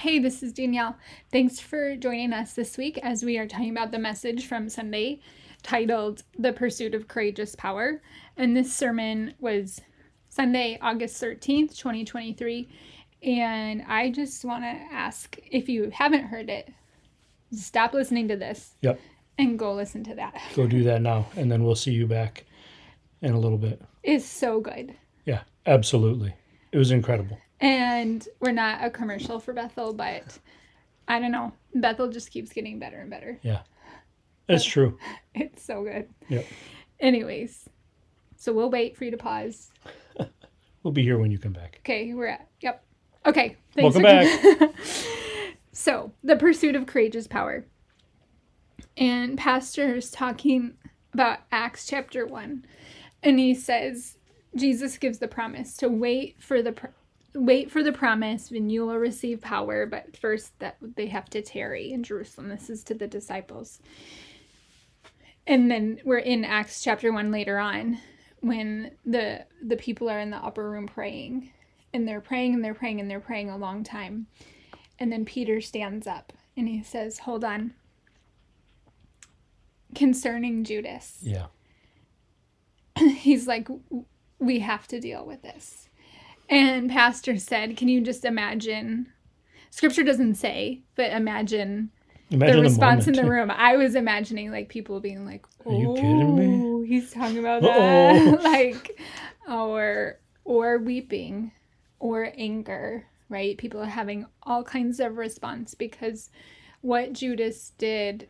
Hey, this is Danielle. Thanks for joining us this week as we are talking about the message from Sunday titled The Pursuit of Courageous Power. And this sermon was Sunday, August 13th, 2023. And I just want to ask if you haven't heard it, stop listening to this Yep. and go listen to that. Go do that now, and then we'll see you back in a little bit. It's so good. Yeah, absolutely. It was incredible. And we're not a commercial for Bethel, but I don't know. Bethel just keeps getting better and better. Yeah. That's true. It's so good. Yep. Anyways, so we'll wait for you to pause. We'll be here when you come back. Okay, we're at, yep. Okay. Thanks Welcome back. So, the pursuit of courageous power. And Pastor is talking about Acts chapter 1. And he says, Jesus gives the promise to wait for the pr- wait for the promise when you will receive power, but first that they have to tarry in Jerusalem. This is to the disciples. And then we're in Acts chapter 1 later on when the the people are in the upper room praying and they're praying and they're praying and they're praying a long time. And then Peter stands up and he says, Hold on. Concerning Judas, Yeah. he's like, We have to deal with this. And Pastor said, Can you just imagine? Scripture doesn't say, but imagine, Imagine the response in the room. I was imagining like people being like, Are you kidding me? "Oh, He's talking about that. like, or or weeping, or anger. Right? People are having all kinds of response because what Judas did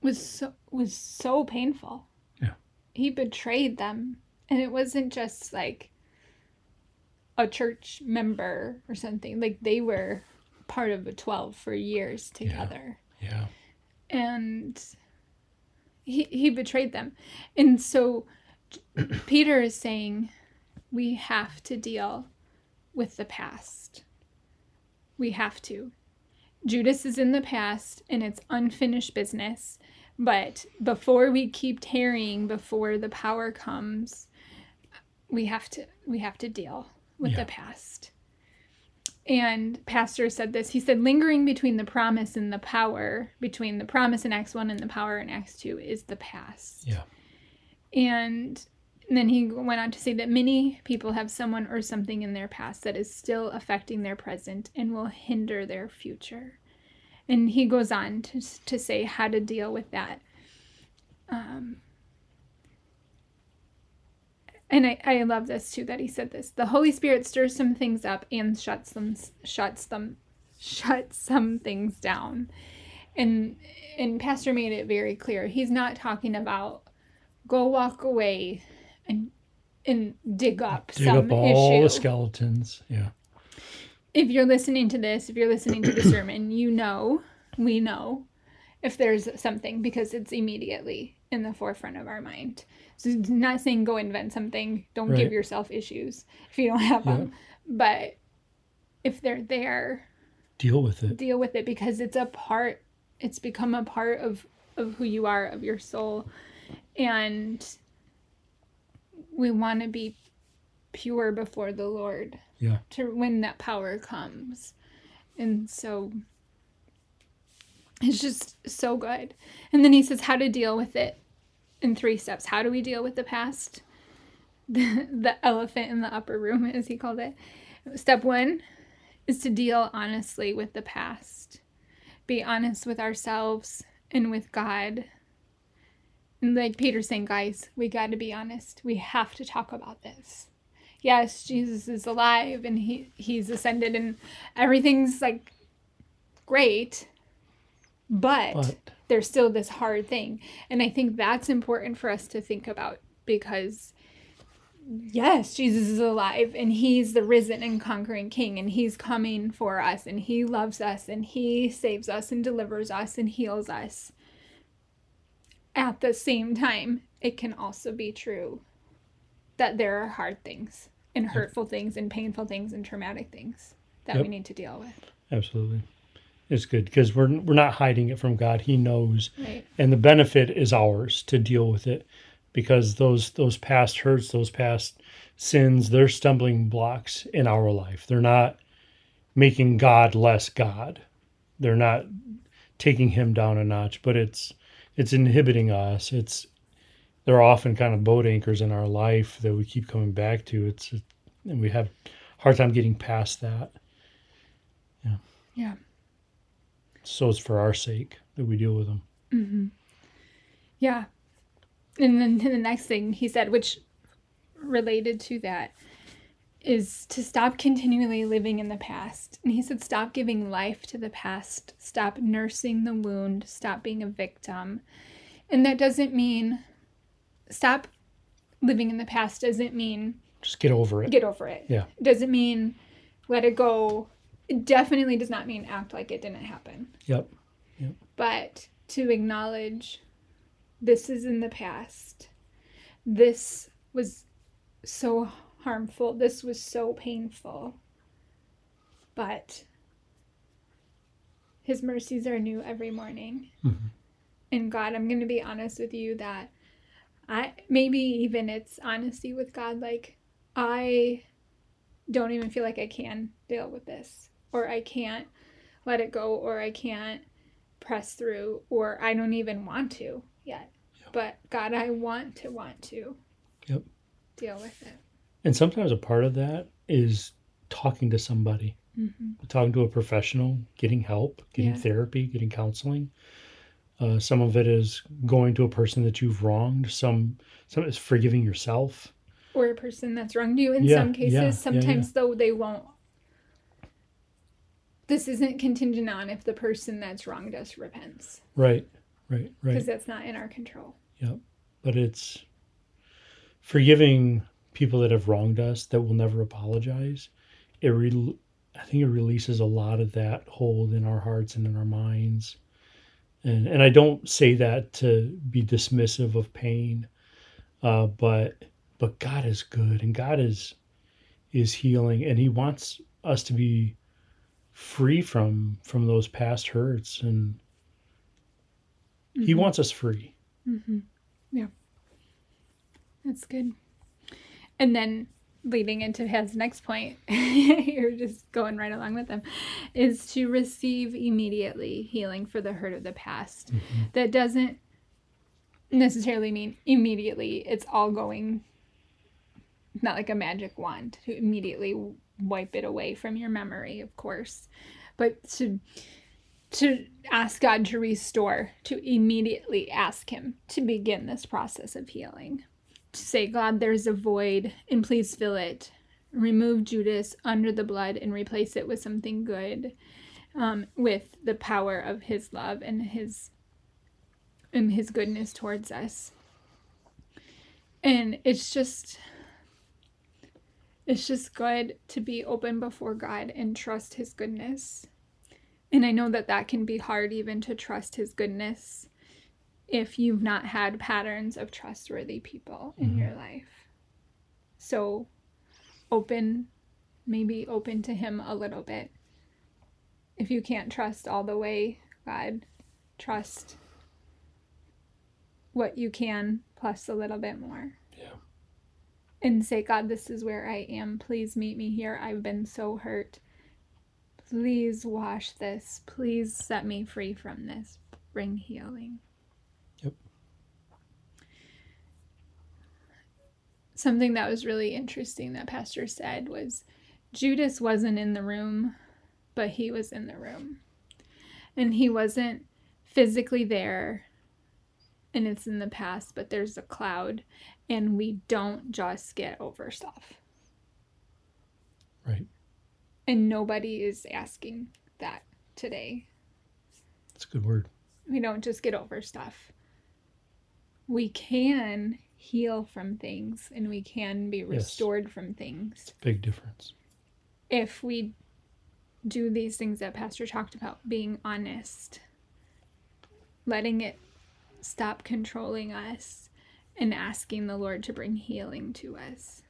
was so was so painful. Yeah. He betrayed them, and it wasn't just like a church member or something. Like they were part of a 12 for years together. Yeah. And he he betrayed them. And so Peter is saying we have to deal with the past. We have to. Judas is in the past and it's unfinished business. But before we keep tarrying, before the power comes, we have to we have to deal with Yeah. the past. And Pastor said this. He said, lingering between the promise and the power, between the promise in Acts 1 and the power in Acts 2, is the past. Yeah. And then he went on to say that many people have someone or something in their past that is still affecting their present and will hinder their future. And he goes on to, to say how to deal with that. Um, and I, I love this too that he said this. The Holy Spirit stirs some things up and shuts them shuts them shuts some things down. And and Pastor made it very clear. He's not talking about go walk away and and dig up Dig some up all issue the skeletons. Yeah. if you're listening to this, if you're listening to the sermon, you know, we know if there's something because it's immediately in the forefront of our mind. So it's not saying go invent something, don't give yourself issues if you don't have Yeah. them. But if they're there, Deal with it. deal with it because it's a part it's become a part of of who you are of your soul and we want to be pure before the lord Yeah. to when that power comes and so it's just so good and then he says how to deal with it in three steps how do we deal with the past the, the elephant in the upper room as he called it step one is to deal honestly with the past. Be honest with ourselves and with God. And like Peter's saying, guys, we got to be honest. We have to talk about this. Yes, Jesus is alive and he he's ascended and everything's like great, but, But there's still this hard thing. And I think that's important for us to think about because yes, Jesus is alive and he's the risen and conquering king and he's coming for us and he loves us and he saves us and delivers us and heals us. At the same time, it can also be true that there are hard things and hurtful things and painful things and traumatic things that Yep. we need to deal with. Absolutely. It's good because we're we're not hiding it from God. He knows, Right. and the benefit is ours to deal with it because those those past hurts, those past sins, they're stumbling blocks in our life. They're not making God less God. They're not taking him down a notch, but it's it's inhibiting us. It's they're often kind of boat anchors in our life that we keep coming back to. It's and we have a hard time getting past that. Yeah. Yeah. So it's for our sake that we deal with them. Mm-hmm. Yeah. And then the next thing he said, which related to that, is to stop continually living in the past. And he said, stop giving life to the past, stop nursing the wound, stop being a victim. And that doesn't mean stop living in the past, doesn't mean Just get over it. get over it. Yeah. Doesn't mean let it go. It definitely does not mean act like it didn't happen Yep. but to acknowledge this is in the past. This was so harmful. This was so painful. But his mercies are new every morning. Mhm. And God, I'm going to be honest with you that I maybe even it's honesty with God like I don't even feel like I can deal with this or I can't let it go or I can't press through or I don't even want to yet. But God, I want to want to Yep. deal with it. And sometimes a part of that is talking to somebody, hmm talking to a professional, getting help, getting Yeah. therapy, getting counseling. Uh, some of it is going to a person that you've wronged. Some some is forgiving yourself. Or a person that's wronged you in Yeah, some cases. yeah, Sometimes though they won't. This isn't contingent on if the person that's wronged us repents Right. Right. Right. because that's not in our control. Yep. But it's forgiving people that have wronged us that will never apologize. It re- I think it releases a lot of that hold in our hearts and in our minds. And and I don't say that to be dismissive of pain, uh, but but God is good and God is is healing and He wants us to be free from from those past hurts and He Mhm. wants us free. Mm-hmm. Yeah. That's good. And then leading into his next point, you're just going right along with him, is to receive immediately healing for the hurt of the past. That doesn't necessarily mean immediately it's all going, not like a magic wand to immediately wipe it away from your memory, of course, but to to ask God to restore, to immediately ask Him to begin this process of healing. To say, God, there's a void and please fill it. Remove Judas under the blood and replace it with something good, um, with the power of His love and His and His goodness towards us. And it's just it's just good to be open before God and trust His goodness. And I know that that can be hard even to trust His goodness if you've not had patterns of trustworthy people in mm-hmm. your life. So open, maybe open to Him a little bit. If you can't trust all the way, God, trust what you can plus a little bit more. And say, God, this is where I am. Please meet me here. I've been so hurt. Please wash this. Please set me free from this. Bring healing. Yep. Something that was really interesting that Pastor said was Judas wasn't in the room, but he was in the room. And he wasn't physically there, and it's in the past, but there's a cloud, and we don't just get over stuff. Right. And nobody is asking that today. That's a good word. We don't just get over stuff. We can heal from things and we can be restored from things. Big difference. If we do these things that Pastor talked about, being honest, letting it stop controlling us, and asking the Lord to bring healing to us.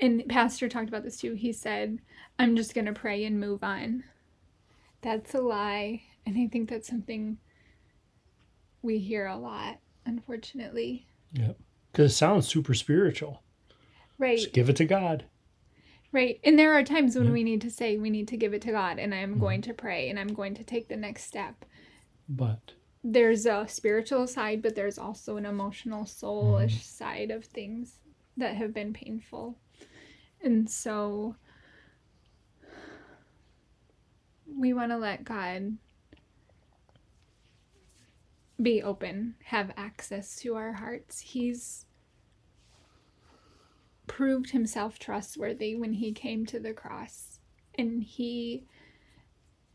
And Pastor talked about this too. He said, I'm just going to pray and move on. That's a lie. And I think that's something we hear a lot, unfortunately. Yep. Because it sounds super spiritual. Right. Just give it to God. Right. And there are times when we need to say, we need to give it to God, and I'm mm-hmm. going to pray, and I'm going to take the next step. But there's a spiritual side, but there's also an emotional, soulish mm-hmm. side of things that have been painful. And so we want to let God be open, have access to our hearts. He's proved himself trustworthy when he came to the cross. And he,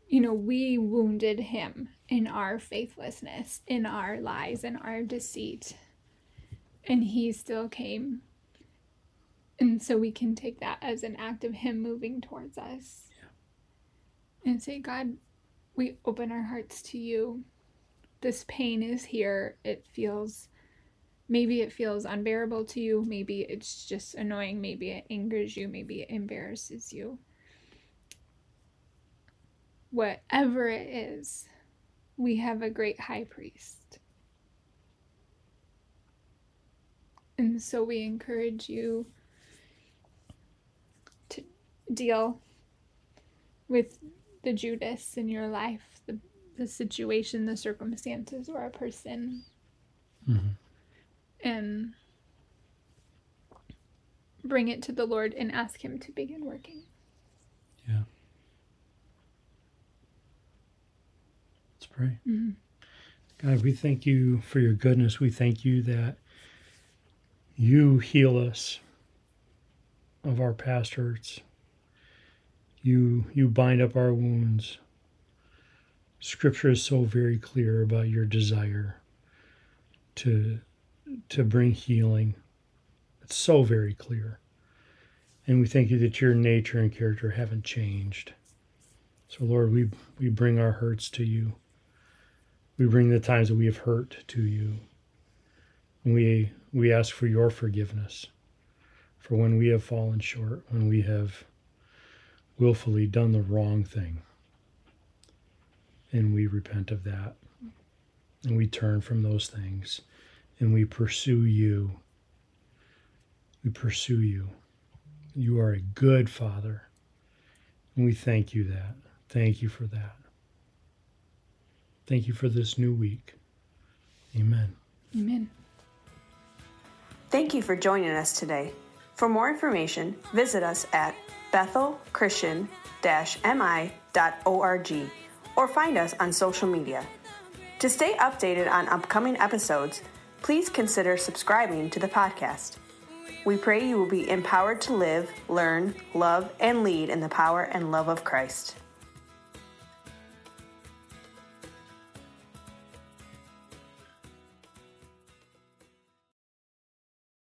you know, we wounded him in our faithlessness, in our lies, in our deceit. And he still came. And so we can take that as an act of him moving towards us. Yeah. And say, God, we open our hearts to you. This pain is here. It feels maybe it feels unbearable to you. Maybe it's just annoying. Maybe it angers you. Maybe it embarrasses you. Whatever it is we have a great high priest. And so we encourage you to deal with the Judas in your life, the, the situation, the circumstances, or a person. Mm-hmm and bring it to the Lord and ask Him to begin working. Yeah. Let's pray. Mm-hmm. God, we thank you for your goodness. We thank you that you heal us of our past hurts. You you bind up our wounds. Scripture is so very clear about your desire to to bring healing. It's so very clear. And we thank you that your nature and character haven't changed. So, Lord, we, we bring our hurts to you. We bring the times that we have hurt to you. And we, we ask for your forgiveness for when we have fallen short, when we have willfully done the wrong thing. And we repent of that. And we turn from those things and we pursue you. We pursue you. You are a good Father. And we thank you that. Thank you for that. Thank you for this new week. Amen. Amen. Thank you for joining us today. For more information, visit us at bethelchristian-mi.org or find us on social media. To stay updated on upcoming episodes, please consider subscribing to the podcast. We pray you will be empowered to live, learn, love, and lead in the power and love of Christ.